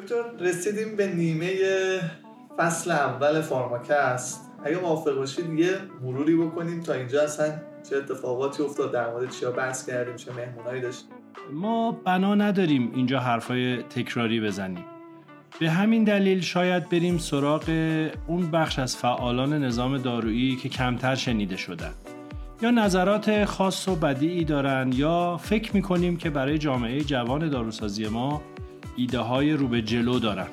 دکتر رسیدیم به نیمه فصل اول فارماکست. اگه موافق باشید یه مروری بکنیم تا اینجا اصلا چه اتفاقاتی افتاد در مورد چیا بحث کردیم چه مهمونایی داشتیم. ما بنا نداریم اینجا حرفای تکراری بزنیم. به همین دلیل شاید بریم سراغ اون بخش از فعالان نظام دارویی که کمتر شنیده شدن. یا نظرات خاص و بدیعی دارن یا فکر می‌کنیم که برای جامعه جوان داروسازی ما ایده های رو به جلو دارن.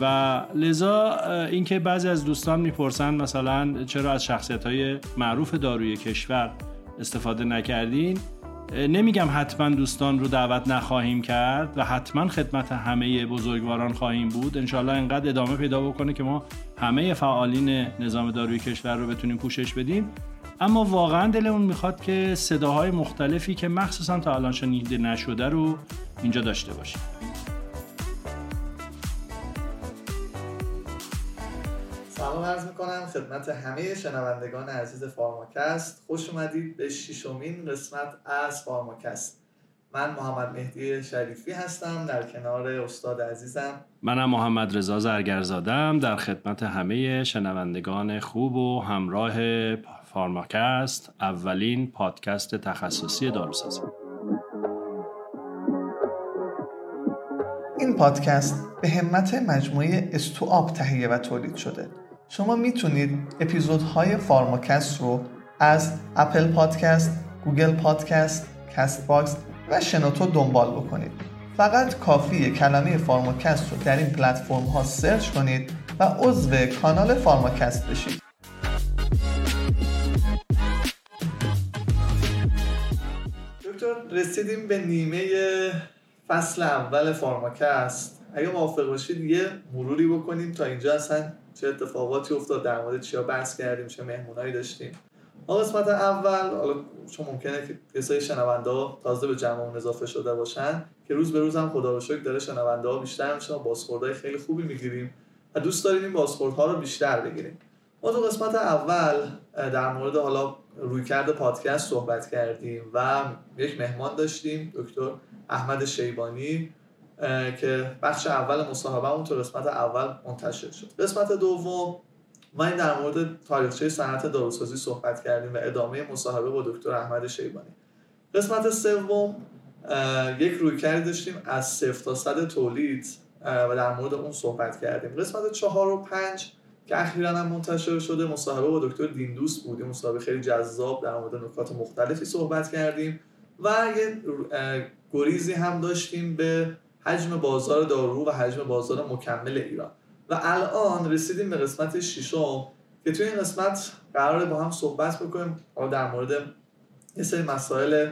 و لذا اینکه بعضی از دوستان می‌پرسن مثلا چرا از شخصیت های معروف داروی کشور استفاده نکردین؟ نمیگم حتما دوستان رو دعوت نخواهیم کرد و حتما خدمت همه بزرگواران خواهیم بود. انشالله انقدر ادامه پیدا بکنه که ما همه فعالین نظام داروی کشور رو بتونیم پوشش بدیم. اما واقعا دلمون می‌خواد که صداهای مختلفی که مخصوصا تا الان شنیده نشده رو اینجا داشته باشیم. سلام عرض می‌کنم خدمت همه شنوندگان عزیز فارماکست. خوش اومدید به ششمین قسمت از فارماکست. من محمد مهدی شریفی هستم در کنار استاد عزیزم. منم محمد رضا زرگرزادم در خدمت همه شنوندگان خوب و همراه فارماکست اولین پادکست تخصصی داروسازی این پادکست به همت مجموعه استوآپ تهیه و تولید شده. شما می‌تونید اپیزودهای فارماکست رو از اپل پادکست، گوگل پادکست، کست باکس و شنوتو دنبال بکنید. فقط کافیه کلمه فارماکست رو در این پلتفرم ها search کنید و عضو کانال فارماکست بشید. دکتر رسیدیم به نیمه فصل اول فارماکست. اگه موافق باشید یه مروری بکنیم. تا اینجا اصلا چه اتفاقاتی افتاد در مورد چیا بحث کردیم چه مهمونایی داشتیم. ما قسمت اول حالا چون ممکنه که کسای شنونده تازه به جمعمون اضافه شده باشن که روز به روز هم خدا رو شکر داره شنونده ها بیشتر میشه بازخوردهای خیلی خوبی می‌گیریم و دوست داریم این بازخوردها رو بیشتر بگیریم. ما تو قسمت اول در مورد حالا رویکرد پادکست صحبت کردیم و یک مهمان داشتیم دکتر احمد شیبانی. که بخش اول مصاحبه اون تو قسمت اول منتشر شد. قسمت دوم ما این در مورد تاریخچه صنعت داروسازی صحبت کردیم و ادامه مصاحبه با دکتر احمد شیبانی. قسمت سوم یک رویکردی داشتیم از صفر تا صد تولید و در مورد اون صحبت کردیم. قسمت چهار و پنج که اخیرا هم منتشر شده مصاحبه با دکتر دیندوست بود. مصاحبه خیلی جذاب در مورد نکات مختلفی صحبت کردیم. و یه گریزی هم داشتیم به حجم بازار دارو و حجم بازار مکمل ایران. و الان رسیدیم به قسمت ششم که توی این قسمت قراره با هم صحبت بکنیم. در مورد یه سری مسائل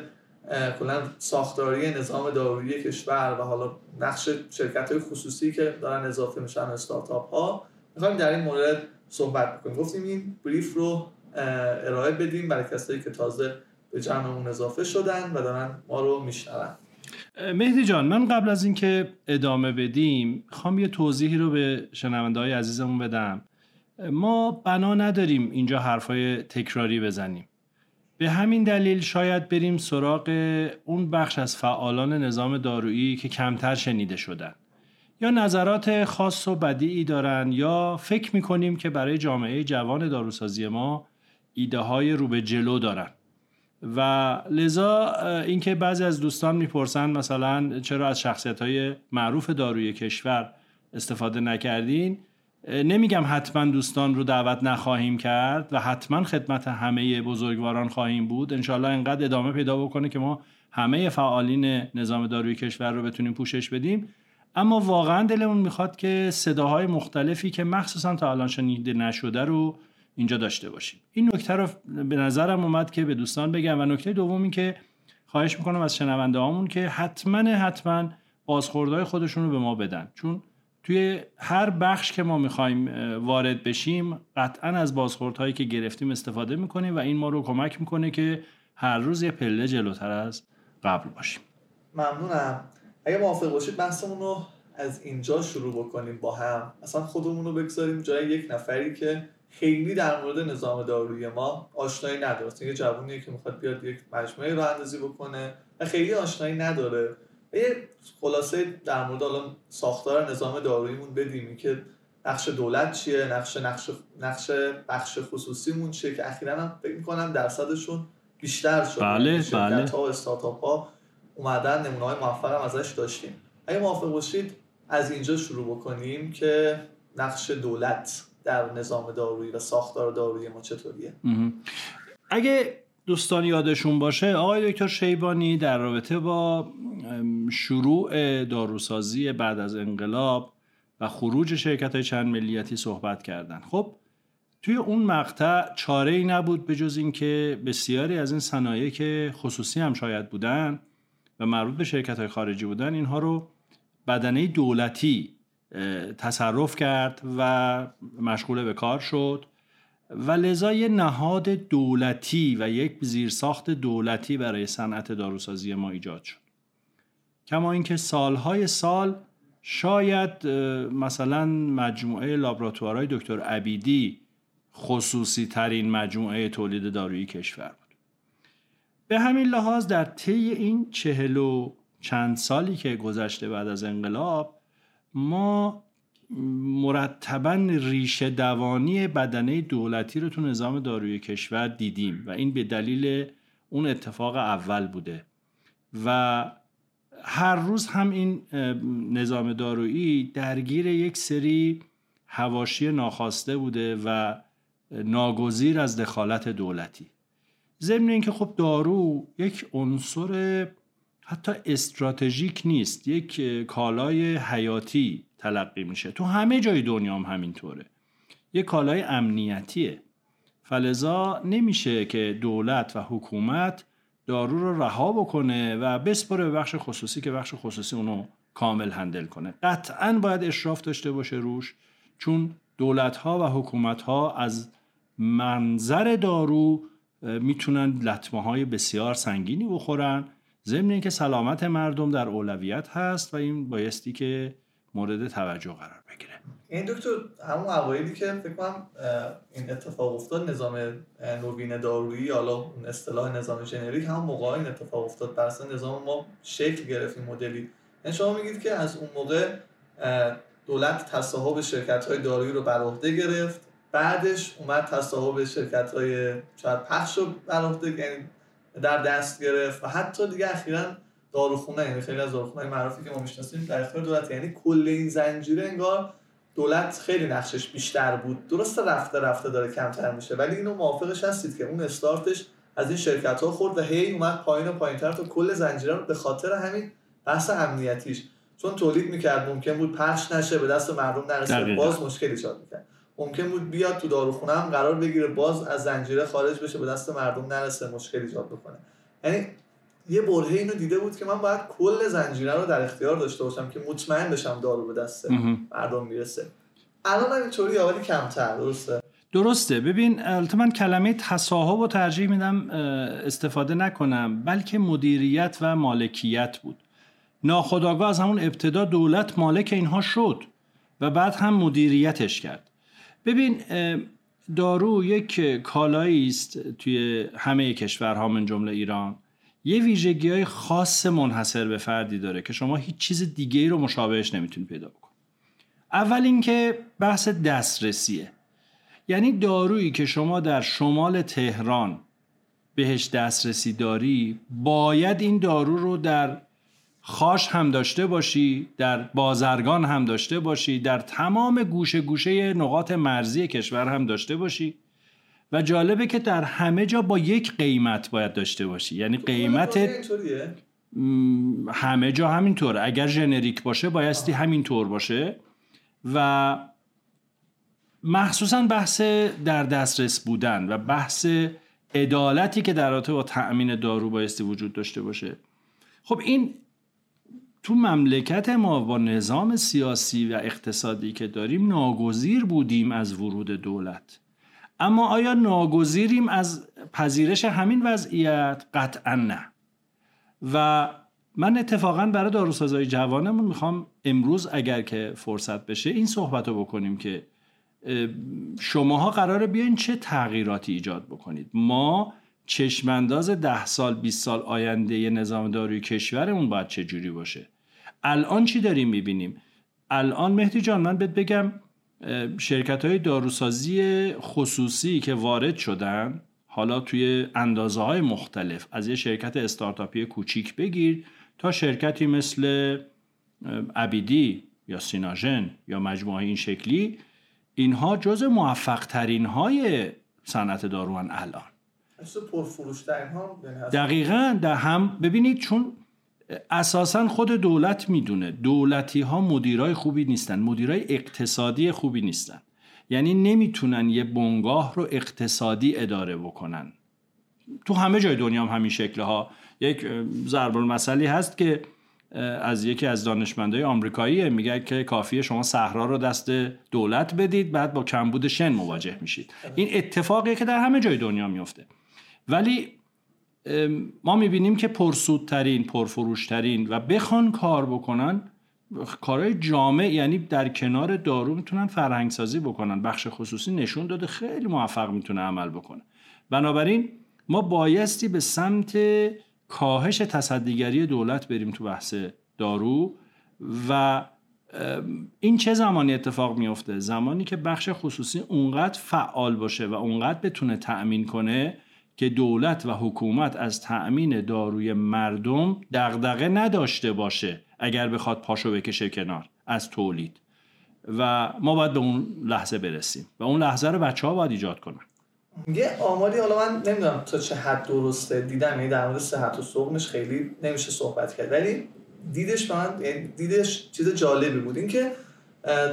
کلا ساختاری نظام دارویی کشور و حالا نقش شرکت های خصوصی که دارن اضافه میشن استارتاپ ها می‌خوایم در این مورد صحبت بکنیم. گفتیم این بریف رو ارائه بدیم برای کسایی که تازه به جمعمون اضافه شدن و دارن ما رو میشنون. مهدی جان من قبل از اینکه ادامه بدیم خوام یه توضیحی رو به شنونده های عزیزمون بدم. ما بنا نداریم اینجا حرفای تکراری بزنیم. به همین دلیل شاید بریم سراغ اون بخش از فعالان نظام دارویی که کمتر شنیده شدن. یا نظرات خاص و بدیعی دارن یا فکر می‌کنیم که برای جامعه جوان داروسازی ما ایده های رو به جلو دارن. و لذا اینکه بعضی از دوستان می‌پرسن مثلا چرا از شخصیت های معروف داروی کشور استفاده نکردین؟ نمیگم حتما دوستان رو دعوت نخواهیم کرد و حتما خدمت همه بزرگواران خواهیم بود. انشالله انقدر ادامه پیدا بکنه که ما همه فعالین نظام داروی کشور رو بتونیم پوشش بدیم. اما واقعا دلمون می‌خواد که صداهای مختلفی که مخصوصا تا الان شنیده نشده رو اینجا داشته باشیم. این نکته رو به نظرم اومد که به دوستان بگم و نکته دوم این که خواهش می‌کنم از شنونده هامون که حتما حتما بازخوردهای خودشون رو به ما بدن. چون توی هر بخش که ما می‌خوایم وارد بشیم قطعا از بازخوردهایی که گرفتیم استفاده می‌کنیم و این ما رو کمک می‌کنه که هر روز یه پله جلوتر از قبل باشیم. ممنونم. اگه موافق باشید بحثمون رو از اینجا شروع بکنیم با هم. اصلا خودمون رو بگذاریم جای یک نفری که خیلی در مورد نظام دارویی ما آشنایی نداره. یه جوونیه که می‌خواد بیاد یک مجموعه رو اندازی بکنه و خیلی آشنایی نداره. یه خلاصه در مورد الان ساختار نظام داروییمون بدیم که نقش دولت چیه نقش نقش نقش بخش خصوصیمون چیه که اخیرا هم فکر می‌کنم درصدشون بیشتر شد بله یعنی بله. ها و استارتاپ ها اومدن نمونه های موفق هم ازش داشتیم. اگه موافق باشید از اینجا شروع بکنیم که نقش دولت. در نظام دارویی و ساختار دارویی ما چطوریه؟ اگه دوستان یادشون باشه آقای دکتر شیبانی در رابطه با شروع داروسازی بعد از انقلاب و خروج شرکت های چند ملیتی صحبت کردن. خب توی اون مقطع چاره ای نبود به جز اینکه بسیاری از این صنایع که خصوصی هم شاید بودن و مربوط به شرکت های خارجی بودن اینها رو بدنه دولتی تصرف کرد و مشغول به کار شد. و لذا یه نهاد دولتی و یک زیرساخت دولتی برای صنعت داروسازی ما ایجاد شد. کما اینکه سالهای سال شاید مثلا مجموعه لابراتوارهای دکتر عبیدی خصوصی ترین مجموعه تولید دارویی کشور بود. به همین لحاظ در طی این چهل و چند سالی که گذشته بعد از انقلاب ما مرتبا ریشه دوانی بدنه دولتی رو تو نظام داروی کشور دیدیم و این به دلیل اون اتفاق اول بوده و هر روز هم این نظام دارویی درگیر یک سری هواشی ناخواسته بوده و ناگزیر از دخالت دولتی. ضمن اینکه خب دارو یک عنصر حتی استراتژیک نیست. یک کالای حیاتی تلقی میشه. تو همه جای دنیا هم همینطوره. یک کالای امنیتیه. فلزا نمیشه که دولت و حکومت دارو رو رها بکنه و بسپره به بخش خصوصی که بخش خصوصی اونو کامل هندل کنه. قطعا باید اشراف داشته باشه روش چون دولت ها و حکومت ها از منظر دارو می‌تونن لطمه های بسیار سنگینی بخورن. ضمن اینکه سلامت مردم در اولویت هست و این بایستی که مورد توجه قرار بگیره. این دکتر همون اوایلی که فکر کنم این اتفاق افتاد نظام نوین دارویی حالا اون اصطلاح نظام ژنریک همون موقع این اتفاق افتاد. بر نظام ما شکل گرفت این مدلی. یعنی شما میگید که از اون موقع دولت تصاحب شرکت های دارویی رو بر عهده گرفت بعدش اومد تصاحب شرکت های شاید پخش رو بر عهده در دست گرفت و حتی دیگه اخیرا داروخونه یعنی خیلی از داروخونه معروفی که ما می‌شناسیم در اختیار دولت یعنی کل این زنجیره انگار دولت خیلی نقشش بیشتر بود. درسته رفته رفته داره کمتر میشه ولی اینو موافقش هستید که اون استارتش از این شرکت ها خورد و هی اومد پایین و پایینتر تا کل زنجیره رو به خاطر همین بحث امنیتیش. چون تولید می‌کرد ممکن بود پخش نشه به دست مردم نرسه. باز مشکل ایجاد می‌کرد. ممکن بود بیاد تو داروخونه هم قرار بگیره باز از زنجیره خارج بشه به دست مردم نرسه مشکل ایجاد بکنه. یعنی یه برهه اینو دیده بود که من باید کل زنجیره رو در اختیار داشته باشم که مطمئن بشم دارو به دست مردم می‌رسه. الان اینطوری ولی کمتر درسته؟ درسته. ببین البته من کلمه تصاحب و ترجیح میدم استفاده نکنم بلکه مدیریت و مالکیت بود. ناخداگاه از همون ابتدا دولت مالک اینها شد و بعد هم مدیریتش کرد. ببین دارو یک کالایی است توی همه کشورها من جمله ایران. یه ویژگی های خاص منحصر به فردی داره که شما هیچ چیز دیگه ای رو مشابهش نمی‌تونید پیدا بکن اول اینکه بحث دسترسیه. یعنی دارویی که شما در شمال تهران بهش دسترسی داری باید این دارو رو در خاش هم داشته باشی در بازرگان هم داشته باشی در تمام گوشه گوشه نقاط مرزی کشور هم داشته باشی. و جالبه که در همه جا با یک قیمت باید داشته باشی. یعنی قیمت همه جا همینطوره. اگر ژنریک باشه بایستی همینطور باشه. و مخصوصا بحث در دسترس بودن و بحث عدالتی که در رابطه با تأمین دارو بایستی وجود داشته باشه. خب این تو مملکت ما با نظام سیاسی و اقتصادی که داریم ناگزیر بودیم از ورود دولت. اما آیا ناگزیریم از پذیرش همین وضعیت؟ قطعا نه. و من اتفاقا برای داروسازای جوانمون می‌خوام امروز اگر که فرصت بشه این صحبت رو بکنیم که شماها قراره بیاین چه تغییراتی ایجاد بکنید. ما چشمانداز ده سال 20 سال آینده نظام داروی کشورمون باید چه جوری باشه؟ الان چی داریم می‌بینیم؟ الان مهدی جان من بهت بگم شرکت های داروسازی خصوصی که وارد شدن حالا توی اندازه های مختلف از یه شرکت استارتاپی کوچیک بگیر تا شرکتی مثل ابیدی یا سیناژن یا مجموعه این شکلی اینها جز موفق ترین های صنعت داروان الان دقیقا در هم ببینید چون اساسا خود دولت می‌دونه دولتی ها مدیرای خوبی نیستن مدیرای اقتصادی خوبی نیستن. یعنی نمی‌تونن یه بنگاه رو اقتصادی اداره بکنن. تو همه جای دنیا هم همین شکل ها یک ضرب المثلی هست که از یکی از دانشمندای آمریکایی میگه که کافیه شما صحرا رو دست دولت بدید بعد با کمبود شن مواجه میشید. این اتفاقیه که در همه جای دنیا میفته ولی ما می‌بینیم که پرسودترین پرفروشترین و بخوان کار بکنن کارهای جامع یعنی در کنار دارو می‌تونن فرهنگ سازی بکنن. بخش خصوصی نشون داده خیلی موفق می‌تونه عمل بکنه. بنابراین ما بایستی به سمت کاهش تصدیگری دولت بریم تو بحث دارو و این چه زمانی اتفاق میفته زمانی که بخش خصوصی اونقدر فعال باشه و اونقدر بتونه تأمین کنه که دولت و حکومت از تأمین داروی مردم دغدغه نداشته باشه اگر بخواد پاشو بکشه کنار از تولید. و ما باید به اون لحظه برسیم و اون لحظه رو بچه ها باید ایجاد کنن. یه آماری حالا من نمی‌دونم تا چه حد درسته. دیدم یعنی در مورد صحت و سقمش خیلی نمیشه صحبت کرد. ولی دیدش من یعنی دیدش چیز جالبی بود. اینکه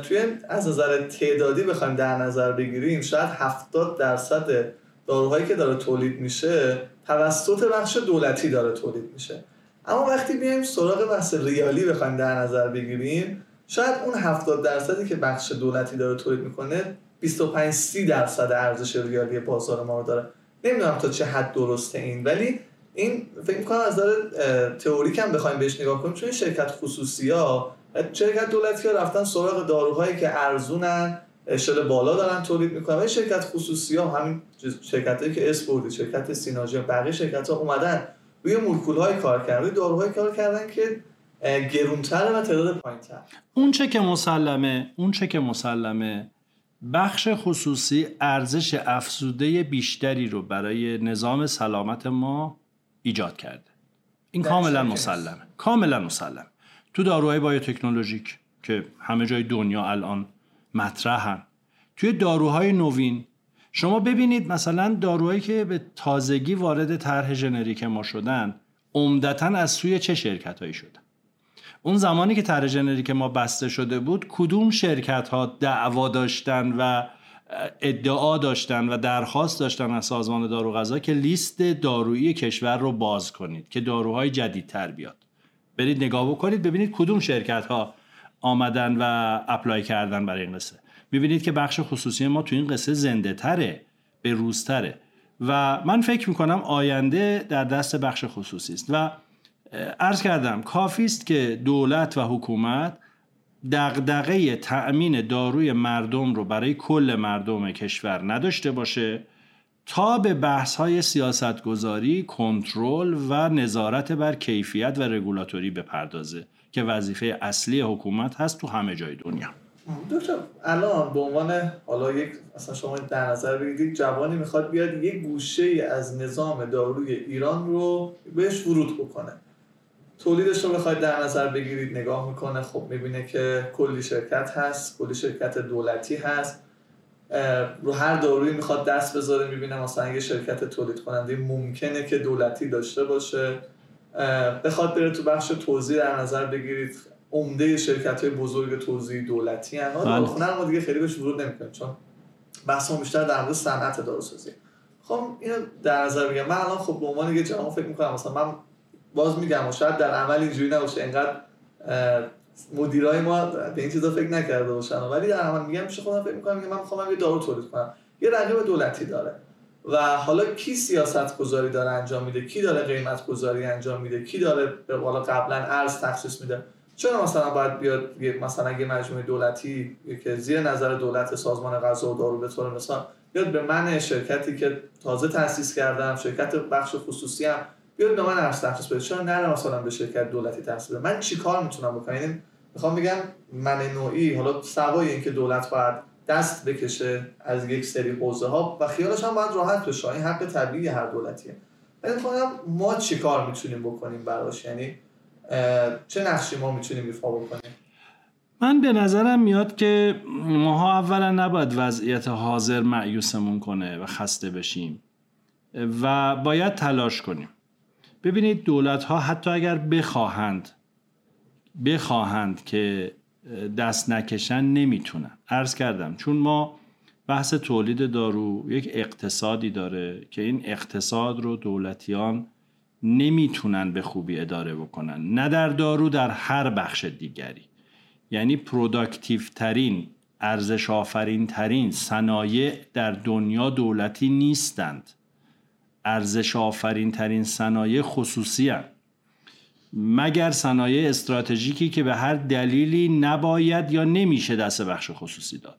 توی از نظر تعدادی بخوایم در نظر بگیریم شاید 70 درصد داروهایی که داره تولید میشه توسط بخش دولتی داره تولید میشه. اما وقتی بیایم سراغ بحث ریالی بخوایم در نظر بگیریم شاید اون 70 درصدی که بخش دولتی داره تولید می‌کنه 25 30 درصد ارزش ریالی بازار ما رو داره. نمی‌دونم تا چه حد درسته این ولی این فکر می‌کنم از نظر تئوریک هم بخوایم بهش نگاه کنیم چون شرکت خصوصی ها شرکت دولتی ها رفتن سراغ داروهایی که ارزونن اشل بالا دارن تولید می‌کنن. و شرکت خصوصی ها همین شرکت هایی که اسپوردی شرکت سیناژی بقیه شرکت ها اومدن روی مولکول های کار کردن روی داروهای کار کردن که گرونتر و تعداد پایینتر اون چه که مسلمه اون چه که مسلمه بخش خصوصی ارزش افزوده بیشتری رو برای نظام سلامت ما ایجاد کرده. این کاملا مسلمه. کاملا مسلم. تو داروهای بایوتکنولوژیک که همه جای دنیا الان مطرحن. توی داروهای نوین شما ببینید مثلا داروهایی که به تازگی وارد طرح ژنریک ما شدن عمدتا از سوی چه شرکت هایی شدن؟ اون زمانی که طرح ژنریک ما بسته شده بود کدوم شرکت ها دعوا داشتن و ادعا داشتن و درخواست داشتن از سازمان دارو غذا که لیست دارویی کشور رو باز کنید که داروهای جدیدتر بیاد؟ برید نگاه بکنید ببینید کدوم شرکت ها آمدن و اپلای کردن برای این قصه. می‌بینید که بخش خصوصی ما تو این قصه زنده تره به روزتره و من فکر می‌کنم آینده در دست بخش خصوصی است. و عرض کردم کافی است که دولت و حکومت دغدغه تأمین داروی مردم رو برای کل مردم کشور نداشته باشه تا به بحث های سیاست گذاری، کنترل و نظارت بر کیفیت و رگولاتوری بپردازه. که وظیفه اصلی حکومت هست تو همه جای دنیا. دکتر الان به عنوان حالا یک مثلا شما در نظر بگیرید جوانی می‌خواد بیاد یک گوشه از نظام داروی ایران رو بهش ورود بکنه. تولیدش رو بخواید در نظر بگیرید نگاه می‌کنه خب می‌بینه که کلی شرکت هست کلی شرکت دولتی هست. رو هر دارویی می‌خواد دست بذاره می‌بینه مثلا یه شرکت تولید کننده ممکنه که دولتی داشته باشه. بخواد بره تو بخش توضیح در نظر بگیرید عمده شرکت های بزرگ توضیح دولتی هن. بله. ما دیگه خیلی بهش ورود نمی‌کنیم چون بحث بیشتر در مورد صنعت داروسازی. خب اینو در نظر بگیرم. من الان خب به عنوان یه جوان فکر می‌کنم مثلا من باز میگم و شاید در عمل اینجوری نباشه انقدر مدیرای ما به این چیزا فکر نکرده باشن. ولی در عمل میگم میشه خودم فکر می‌کنم من می‌خوام یه دارو تولید کنم. یه رقیب دولتی داره. و حالا کی سیاست گذاری داره انجام میده؟ کی داره قیمت گذاری انجام میده؟ کی داره به بالا قبلا ارز تخصیص میده؟ چرا مثلا باید بیاد مثلا یه مجموعه دولتی که زیر نظر دولت سازمان غذا و دارو به طور مثلا بیاد به من شرکتی که تازه تاسیس کردم شرکت بخش خصوصی هم بیاد به من ارز تخصیص بده. چرا نره مثلا به شرکت دولتی تحصیل بده؟ من چیکار می‌تونم بکنم؟ یعنی می‌خوام بگم من نوعی حالا سوای اینکه دولت باید دست بکشه از یک سری حوزه ها و خیالش هم باید راحت بشه. این حق طبیعی هر دولتیه. ولی می‌خوام ما چیکار می‌تونیم بکنیم براش؟ یعنی چه نقشی ما می‌تونیم ایفا بکنیم؟ من به نظرم میاد که ماها اولا نباید وضعیت حاضر معیوسمون کنه و خسته بشیم و باید تلاش کنیم. ببینید دولت ها حتی اگر بخواهند بخواهند که دست نکشن نمی‌تونن. عرض کردم چون ما بحث تولید دارو یک اقتصادی داره که این اقتصاد رو دولتیان نمی‌تونن به خوبی اداره بکنن. نه در دارو در هر بخش دیگری. یعنی productive ترین ارزش آفرین ترین صنایع در دنیا دولتی نیستند. ارزش آفرین ترین صنایع خصوصی هستند. مگر صنایع استراتژیکی که به هر دلیلی نباید یا نمیشه دست بخش خصوصی داد.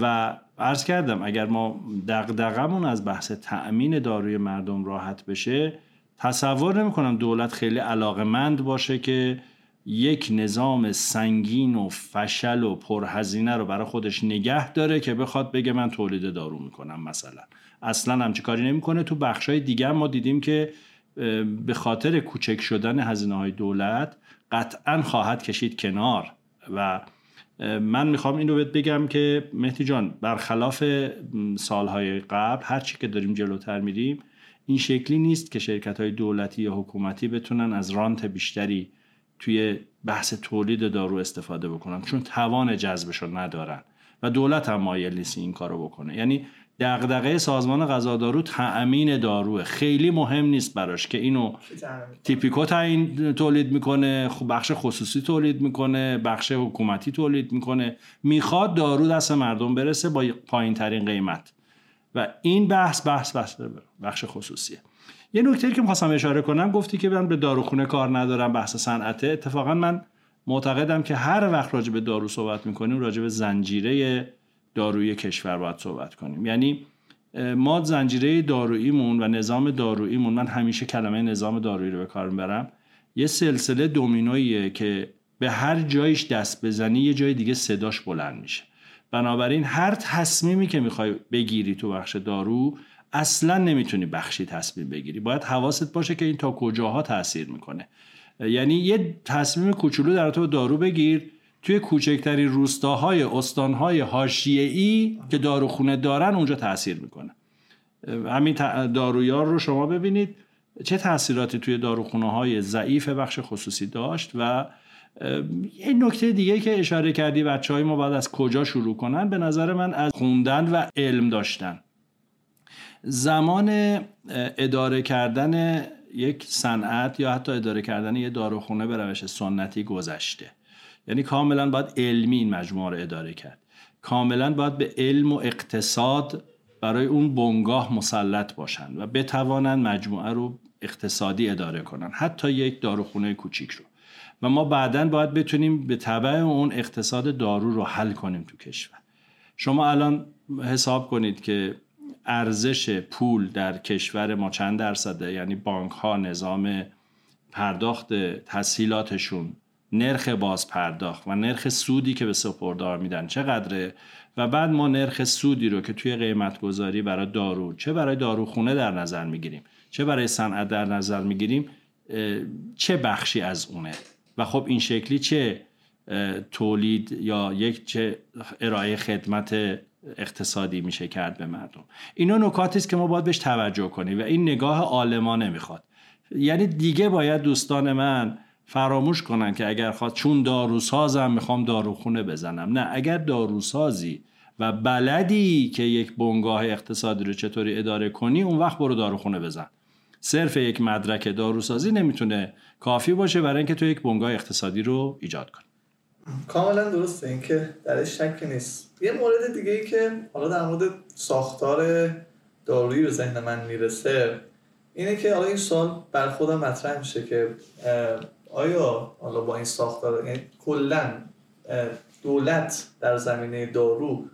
و عرض کردم اگر ما دغدغمون از بحث تأمین داروی مردم راحت بشه تصور نمی کنم دولت خیلی علاقمند باشه که یک نظام سنگین و فشل و پرهزینه رو برای خودش نگه داره که بخواد بگه من تولید دارو می‌کنم مثلا. اصلا همچی کاری نمی‌کنه. تو بخشای دیگه ما دیدیم که به خاطر کوچک شدن هزینه های دولت قطعا خواهد کشید کنار. و من می‌خوام این رو بگم که مهدی جان برخلاف سالهای قبل هر چی که داریم جلوتر میریم این شکلی نیست که شرکت های دولتی یا حکومتی بتونن از رانت بیشتری توی بحث تولید دارو استفاده بکنن چون توان جذبش ندارن. و دولت هم مایل نیست این کارو بکنه. یعنی دغدغه سازمان غذا دارو تأمین داروه. خیلی مهم نیست براش که اینو تیپیکو تعیین تولید می‌کنه بخش خصوصی تولید می‌کنه بخش حکومتی تولید می‌کنه. می‌خواد دارو دست مردم برسه با پایین ترین قیمت. و این بحث بحث بحث بخش خصوصیه. یه نکته که می‌خواستم اشاره کنم گفتی که من به داروخونه کار ندارم بحث صنعته. اتفاقا من معتقدم که هر وقت راجع به دارو صحبت می‌کنیم راجع به زنجیره دارویی کشور باید صحبت کنیم. یعنی ما زنجیره داروییمون و نظام داروییمون من همیشه کلمه نظام دارویی رو به کار می‌برم یه سلسله دومینویه که به هر جایش دست بزنی یه جای دیگه صداش بلند میشه. بنابراین هر تصمیمی که می‌خوای بگیری تو بخش دارو اصلا نمی‌تونی بخشی تصمیم بگیری. باید حواست باشه که این تا کجاها تاثیر می‌کنه. یعنی یه تصمیم کوچولو در تو دارو بگیر توی کوچکترین روستاهای استانهای حاشیه‌ای که داروخونه دارن اونجا تاثیر می‌کنه. همین دارویار رو شما ببینید چه تاثیراتی توی داروخونه های ضعیف بخش خصوصی داشت و یه نکته دیگه که اشاره کردی بچه های ما باید از کجا شروع کنن؟ به نظر من از خوندن و علم داشتن. زمان اداره کردن یک صنعت یا حتی اداره کردن یه داروخونه به روش سنتی گذشته. یعنی کاملا باید علمی این مجموعه رو اداره کرد. کاملا باید به علم و اقتصاد برای اون بنگاه مسلط باشن و بتوانند مجموعه رو اقتصادی اداره کنن حتی یک داروخونه کوچیک رو. و ما بعدا باید بتونیم به طبع اون اقتصاد دارو رو حل کنیم تو کشور. شما الان حساب کنید که ارزش پول در کشور ما چند درصده؟ یعنی بانک ها نظام پرداخت تسهیلاتشون نرخ باز پرداخت و نرخ سودی که به سپردار میدن چقدره؟ و بعد ما نرخ سودی رو که توی قیمت گذاری برای دارو چه برای داروخونه در نظر می‌گیریم؟ چه برای صنعت در نظر می‌گیریم؟ چه بخشی از اونه؟ و خب این شکلی چه تولید یا یک چه ارائه خدمت اقتصادی میشه کرد به مردم؟ اینا نکاتی است که ما باید بهش توجه کنیم و این نگاه عالمانه می‌خواد یعنی دیگه باید دوستان من فراموش کنن که اگر خواد چون داروسازم می‌خوام داروخونه بزنم. نه اگر داروسازی و بلدی که یک بنگاه اقتصادی رو چطوری اداره کنی اون وقت برو داروخونه بزن. صرف یک مدرک داروسازی نمی‌تونه کافی باشه برای اینکه تو یک بنگاه اقتصادی رو ایجاد کنی. کاملا درسته. اینکه درش شک نیست. یه مورد دیگه ای که حالا در مورد ساختار دارویی به ذهن من می‌رسه اینه که حالا این سال بر خودم مطرح میشه که آیا حالا با این ساختار یعنی کلا دولت در زمینه دارو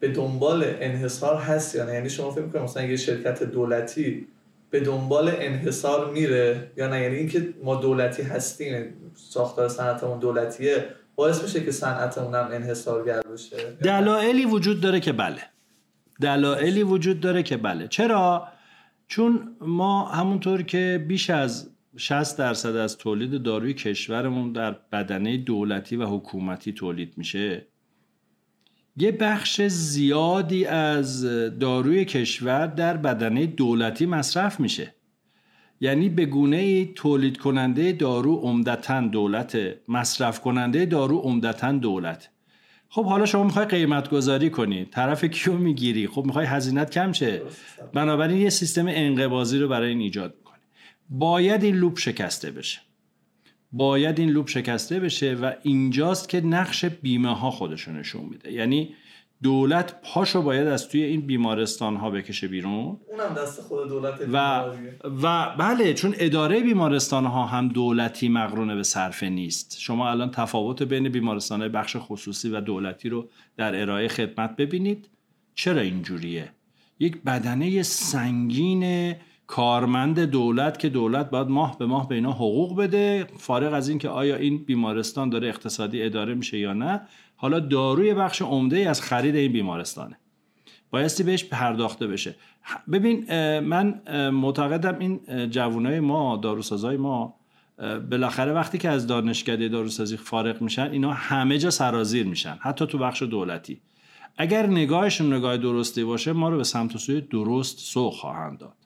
به دنبال انحصار هست یا نه؟ یعنی شما فکر می‌کنید مثلا یه شرکت دولتی به دنبال انحصار میره یا نه؟ یعنی اینکه ما دولتی هستیم ساختار صنعتمون دولتیه باعث میشه که صنعتمون هم انحصارگر بشه؟ دلایلی وجود داره که بله. دلایلی وجود داره که بله. چرا؟ چون ما همونطور که بیش از 60 درصد از تولید داروی کشورمون در بدنه دولتی و حکومتی تولید میشه. یه بخش زیادی از داروی کشور در بدنه دولتی مصرف میشه. یعنی به گونه ای تولید کننده دارو عمدتا دولت مصرف کننده دارو عمدتا دولت. خب حالا شما می‌خوای قیمت گذاری کنی طرف کیو می‌گیری؟ خب می‌خوای هزینت کم شه. بنابراین یه سیستم انقباضی رو برای این ایجاد باید این loop شکسته بشه. باید این loop شکسته بشه و اینجاست که نقش بیمه ها خودشو نشون میده. یعنی دولت پاشو باید از توی این بیمارستان ها بکشه بیرون. اونم دست خود دولت و و بله چون اداره بیمارستان ها هم دولتی مقرونه به صرفه نیست. شما الان تفاوت بین بیمارستان های بخش خصوصی و دولتی رو در ارائه خدمت ببینید. چرا اینجوریه؟ یک بدنه سنگین کارمند دولت که دولت باید ماه به ماه به اینا حقوق بده. فارغ از اینکه آیا این بیمارستان داره اقتصادی اداره میشه یا نه حالا داروی بخش عمده از خرید این بیمارستانه. بایستی بهش پرداخته بشه. ببین من معتقدم این جوانای ما داروسازای ما بالاخره وقتی که از دانشکده داروسازی فارغ میشن اینا همه جا سرازیر میشن حتی تو بخش دولتی. اگر نگاهشون نگاه درستی باشه ما رو به سمت و سوی درست سوق خواهند داد.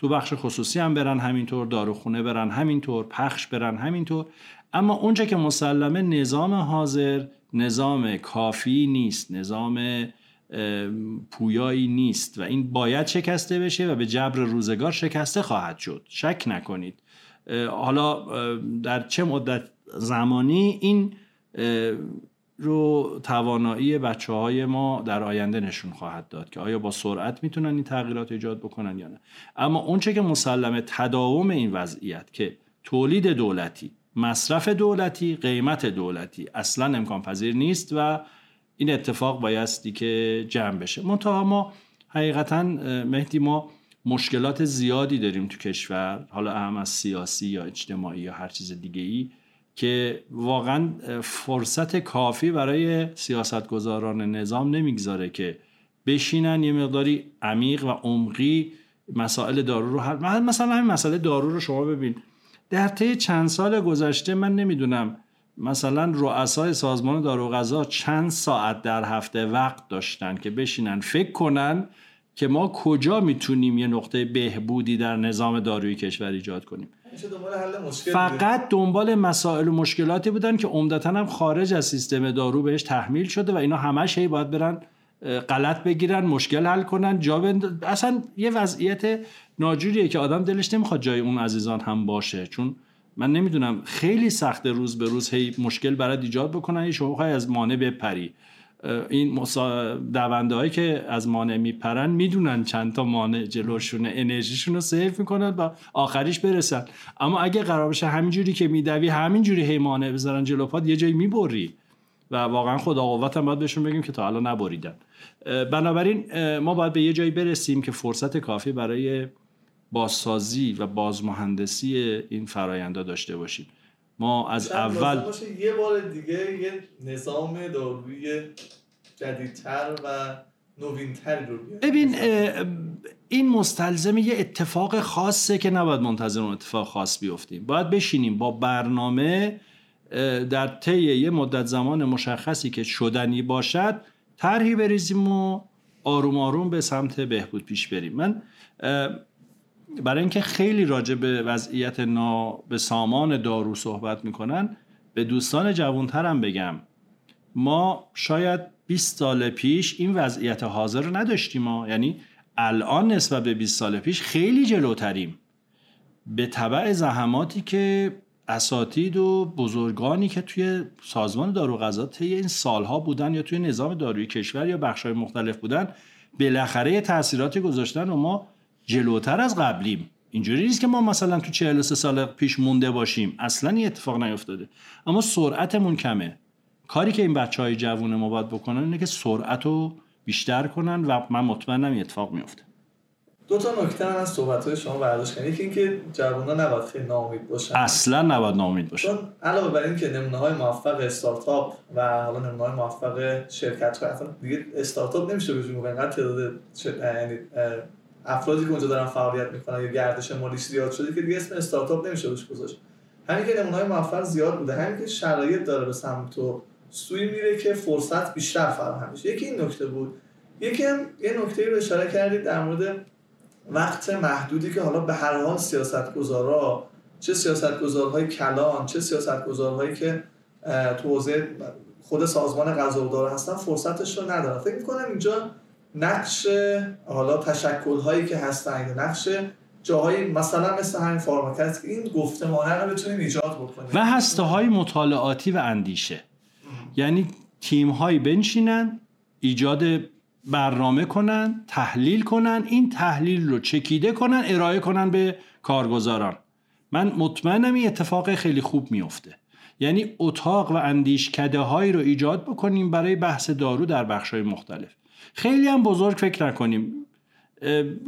تو بخش خصوصی هم برن همینطور داروخونه برن همینطور پخش برن همینطور. اما اونجا که مسلمه نظام حاضر نظام کافی نیست نظام پویایی نیست و این باید شکسته بشه و به جبر روزگار شکسته خواهد شد. شک نکنید. حالا در چه مدت زمانی این رو توانایی بچه های ما در آینده نشون خواهد داد که آیا با سرعت می‌تونن این تغییرات ایجاد بکنن یا نه. اما اونچه که مسلمه تداوم این وضعیت که تولید دولتی مصرف دولتی قیمت دولتی اصلا امکان پذیر نیست و این اتفاق بایستی که جمع بشه. منتها ما حقیقتا مهدی ما مشکلات زیادی داریم تو کشور حالا اهم از سیاسی یا اجتماعی یا هر چیز دیگه ای که واقعا فرصت کافی برای سیاستگزاران نظام نمی‌گذاره که بشینن یه مقداری عمیق و عمقی مسائل دارو رو حل مثلا همین مسئله دارو رو شما ببین. در طی چند سال گذشته من نمی‌دونم مثلا رؤسای سازمان دارو غذا چند ساعت در هفته وقت داشتن که بشینن فکر کنن که ما کجا می‌تونیم یه نقطه بهبودی در نظام داروی کشور ایجاد کنیم. فقط دنبال مسائل و مشکلاتی بودن که عمدتا هم خارج از سیستم دارو بهش تحمیل شده و اینا همش هی باید برن غلط بگیرن مشکل حل کنن جا بند... اصلا یه وضعیت ناجوریه که آدم دلش نمی‌خواد جای اون عزیزان هم باشه. چون من نمی‌دونم خیلی سخت روز به روز هی مشکل برات ایجاد بکنن شما از مانع بپری. این. دونده هایی که از مانع میپرن می‌دونن چند تا مانع جلوشونه. انرژیشون رو سیف می‌کنن و آخریش برسن. اما اگه قرار باشه همینجوری که میدوی همینجوری هی مانع بذارن جلو پاد یه جایی می‌بری. و واقعا خدا قوت هم باید بهشون بگیم که تا الان نبریدن. بنابراین ما باید به یه جایی برسیم که فرصت کافی برای بازسازی و بازمهندسی این فراینده داشته باشیم. ما از اول یه بار دیگه یه نظام داروی جدیدتر و نوینتر رو ببین این مستلزم یه اتفاق خاصه که نباید منتظر اون اتفاق خاص بیفتیم. باید بشینیم با برنامه در طی یه مدت زمان مشخصی که شدنی باشد طرحی بریزیم و آروم آروم به سمت بهبود پیش بریم. من برای اینکه خیلی راجع به وضعیت نا به سامان دارو صحبت می‌کنن به دوستان جوانترم بگم. ما شاید 20 سال پیش این وضعیت حاضر رو نداشتیم ما یعنی الان نسبت به 20 سال پیش خیلی جلوتریم. به طبع زحماتی که اساتید و بزرگانی که توی سازمان دارو غذا طی این سالها بودن یا توی نظام داروی کشور یا بخشهای مختلف بودن بالاخره تاثیراتی گذاشتن و ما جلوتر از قبلیم. اینجوری نیست که ما مثلا تو 43 سال پیش مونده باشیم. اصلا این اتفاق نیفتاده. اما سرعتمون کمه. کاری که این بچه های جوون ما باید بکنن اینه که سرعت رو بیشتر کنن و من مطمئنم این اتفاق میفته دو تا نکته هم از صحبت های شما برداشت کنید. یکی اینکه جوونا نباید خیلی ناامید باشن. اصلا نباید ناامید باشن. چون علاوه بر اینکه نمونه های موفق استارتاپ و حالا نمونه های موفق شرکت های اصلا دیگه استارتاپ نمیشه بهشون گفت انقدر تعداد یعنی افرادی که اونجا دارن فعالیت می‌کنن یا گردش مالی زیاد شده که دیگه اسم استارتاپ نمیشه بهش گذاشت. همین که نمونه های موفق زیاد بوده همین که شرایط داره به سمت تو سوی میره که فرصت بیشتر فراهم بشه یکی این نکته بود. یکی هم یه نکته رو اشاره کردید در مورد وقت محدودی که حالا به هر حال سیاستگزارا چه سیاستگزارهای کلان چه سیاستگزارهایی که تو خود سازمان قضاودار هستن فرصتش رو ندارن. فکر می‌کنم اینجا نقش حالا تشکل هایی که هستن نقش جاهایی مثلا مثل همین فارماکت این گفتمانه رو بتونیم ایجاد بکنیم. و هسته های مطالعاتی و اندیشه. یعنی تیم هایی بنشینن ایجاد برنامه کنن تحلیل کنن این تحلیل رو چکیده کنن ارائه کنن به کارگزاران. من مطمئنم این اتفاق خیلی خوب میفته یعنی اتاق و اندیشکده هایی رو ایجاد بکنیم برای بحث دارو در بخش های مختلف. خیلی هم بزرگ فکر نکنیم.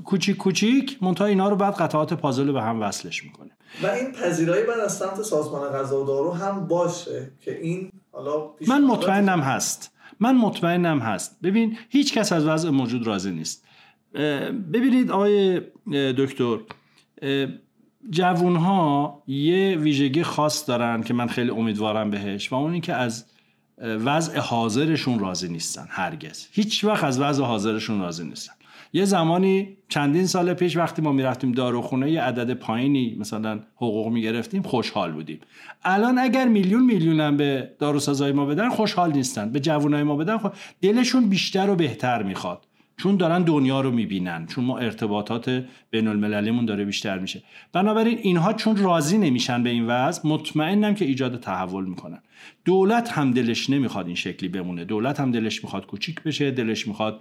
کوچیک کوچیک منتها اینا رو بعد قطعات پازل رو به هم وصلش می‌کنیم. و این پذیرایی بعد از سمت سازمان غذا و دارو هم باشه که این حالا من مطمئنم هست. من مطمئنم هست. ببین هیچ کس از وضع موجود راضی نیست. ببینید آقای دکتر جوون ها یه ویژگی خاص دارن که من خیلی امیدوارم بهش و اون که از وضع حاضرشون راضی نیستن هرگز. هیچ وقت از وضع حاضرشون راضی نیستن. یه زمانی چندین سال پیش وقتی ما می‌رفتیم داروخونه یه عدد پایینی مثلا حقوق می‌گرفتیم خوشحال بودیم. الان اگر میلیون میلیون هم به داروسازای ما بدن خوشحال نیستن. به جوانای ما بدن دلشون بیشتر و بهتر می‌خواد. چون دارن دنیا رو می‌بینن چون ما ارتباطات بین المللیمون داره بیشتر میشه. بنابراین اینها چون راضی نمیشن به این وضع مطمئنم که ایجاد تحول می‌کنن. دولت هم دلش نمی‌خواد این شکلی بمونه. دولت هم دلش می‌خواد کوچیک بشه دلش می‌خواد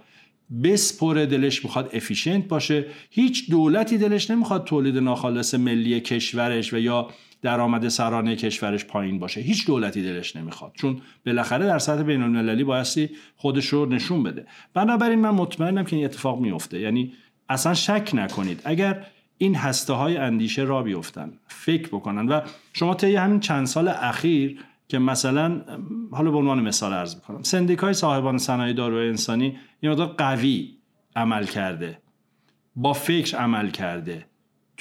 بسپره دلش می‌خواد افیشنت باشه. هیچ دولتی دلش نمی‌خواد تولید ناخالص ملی کشورش و یا درآمد سرانه کشورش پایین باشه. هیچ دولتی دلش نمی‌خواد. چون بالاخره در سطح بین المللی بایستی خودش رو نشون بده. بنابراین من مطمئنم که این اتفاق میفته یعنی اصلا شک نکنید. اگر این هسته های اندیشه را بیفتن فکر بکنن و شما طی همین چند سال اخیر که مثلا حالا به عنوان مثال ارز می‌کنم سندیکای صاحبان صنایع داروی انسانی یه مقدار قوی عمل کرده با فکر عمل کرده.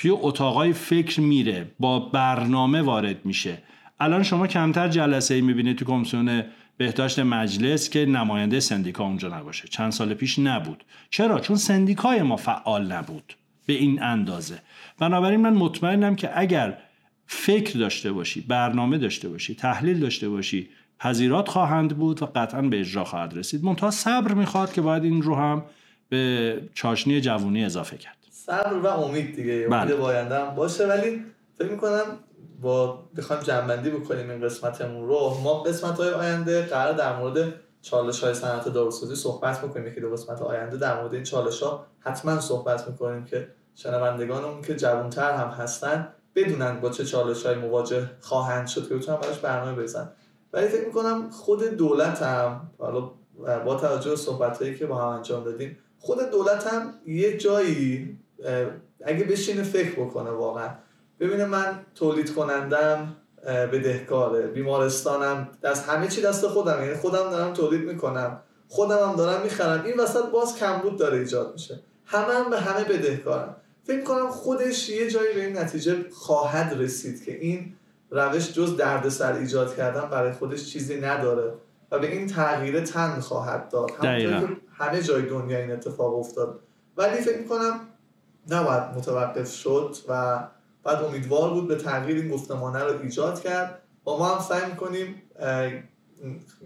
توی اتاقای فکر میره با برنامه وارد میشه. الان شما کمتر جلسه ای می‌بینید تو کمیسیون بهداشت مجلس که نماینده سندیکا اونجا نباشه. چند سال پیش نبود. چرا؟ چون سندیکای ما فعال نبود. به این اندازه. بنابراین من مطمئنم که اگر فکر داشته باشی برنامه داشته باشی تحلیل داشته باشی پذیرات خواهند بود و قطعا به اجرا خواهد رسید. منتها صبر می‌خواد که باید این رو هم به چاشنی جوونی اضافه کرد. صبر و امید دیگه. بله. امید باشه. ولی فکر می‌کنم با بخوایم جنبندی بکنیم این قسمتمون رو ما قسمت های آینده قرار در مورد چالش های صنعت داروسازی صحبت می‌کنیم که دو قسمت آینده در مورد این چالش ها حتما صحبت می‌کنیم که شنوندگانمون که جوانتر هم هستن بدونن با چه چالش های مواجه خواهند شد که بتونن براش برنامه بزن ولی فکر می‌کنم خود دولت هم حالا با توجه به صحبت هایی که با هم انجام دادیم خود دولت هم یه جایی اگه بشینه فکر بکنه واقعا. ببینه من تولید کنندم بدهکاره. بیمارستانم دست همه چی دست خودم یعنی خودم دارم تولید می‌کنم. خودم هم دارم می‌خرم. این وسط باز کمبود داره ایجاد میشه. همه هم به همه بدهکارم. فکر کنم خودش یه جایی به این نتیجه خواهد رسید که این روش جز دردسر ایجاد کردن برای خودش چیزی نداره و به این تغییر تن خواهد داد. همه جای دنیا این اتفاق افتاد. ولی فکر کنم نباید متوقف شد و بعد امیدوار بود به تغییر این گفتمانه رو ایجاد کرد. با ما هم سعی می‌کنیم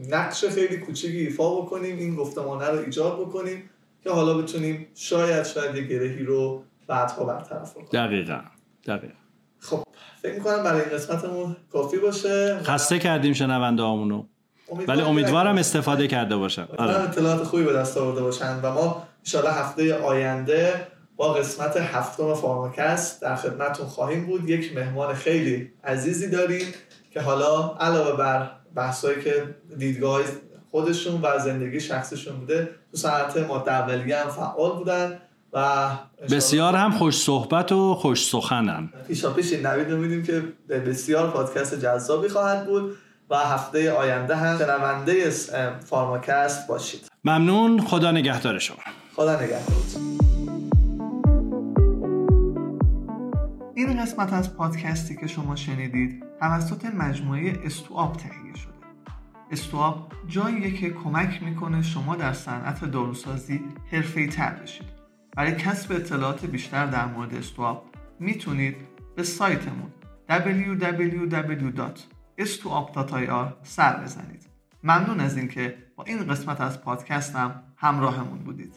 نقش خیلی کوچیکی ایفا بکنیم این گفتمانه رو ایجاد بکنیم که حالا بتونیم شاید شاید یه گرهی رو بعدها برطرف بکنیم. دقیقا دقیقا. خب فکر می‌کنم برای این قسمتمون کافی باشه. خسته کردیم شنونده همونو ولی امیدوارم استفاده کرده باشن. آره. اطلاعات خوبی به دست آورده باشن و ما ان هفته آینده با قسمت هفتم فارماکست در خدمتون خواهیم بود. یک مهمان خیلی عزیزی داریم که حالا علاوه بر بحثایی که دیدگاه خودشون و زندگی شخصشون بوده تو صنعت ماده اولیه هم فعال بودن و بسیار هم خوش صحبت و خوش سخنن. پیشا پیش این نوید رو میدیم که بسیار پادکست جذابی خواهد بود و هفته آینده هم شنونده فارماکست باشید. ممنون. خدا نگهدار شما. خدا نگهدار. این قسمت از پادکستی که شما شنیدید توسط مجموعه استواب تهیه شده. استواب جاییه که کمک می‌کنه شما در صنعت داروسازی حرفه‌ای تر بشید. برای کسب اطلاعات بیشتر در مورد استواب می‌تونید به سایتمون www.estuap.ir سر بزنید. ممنون از اینکه با این قسمت از پادکستم همراهمون بودید.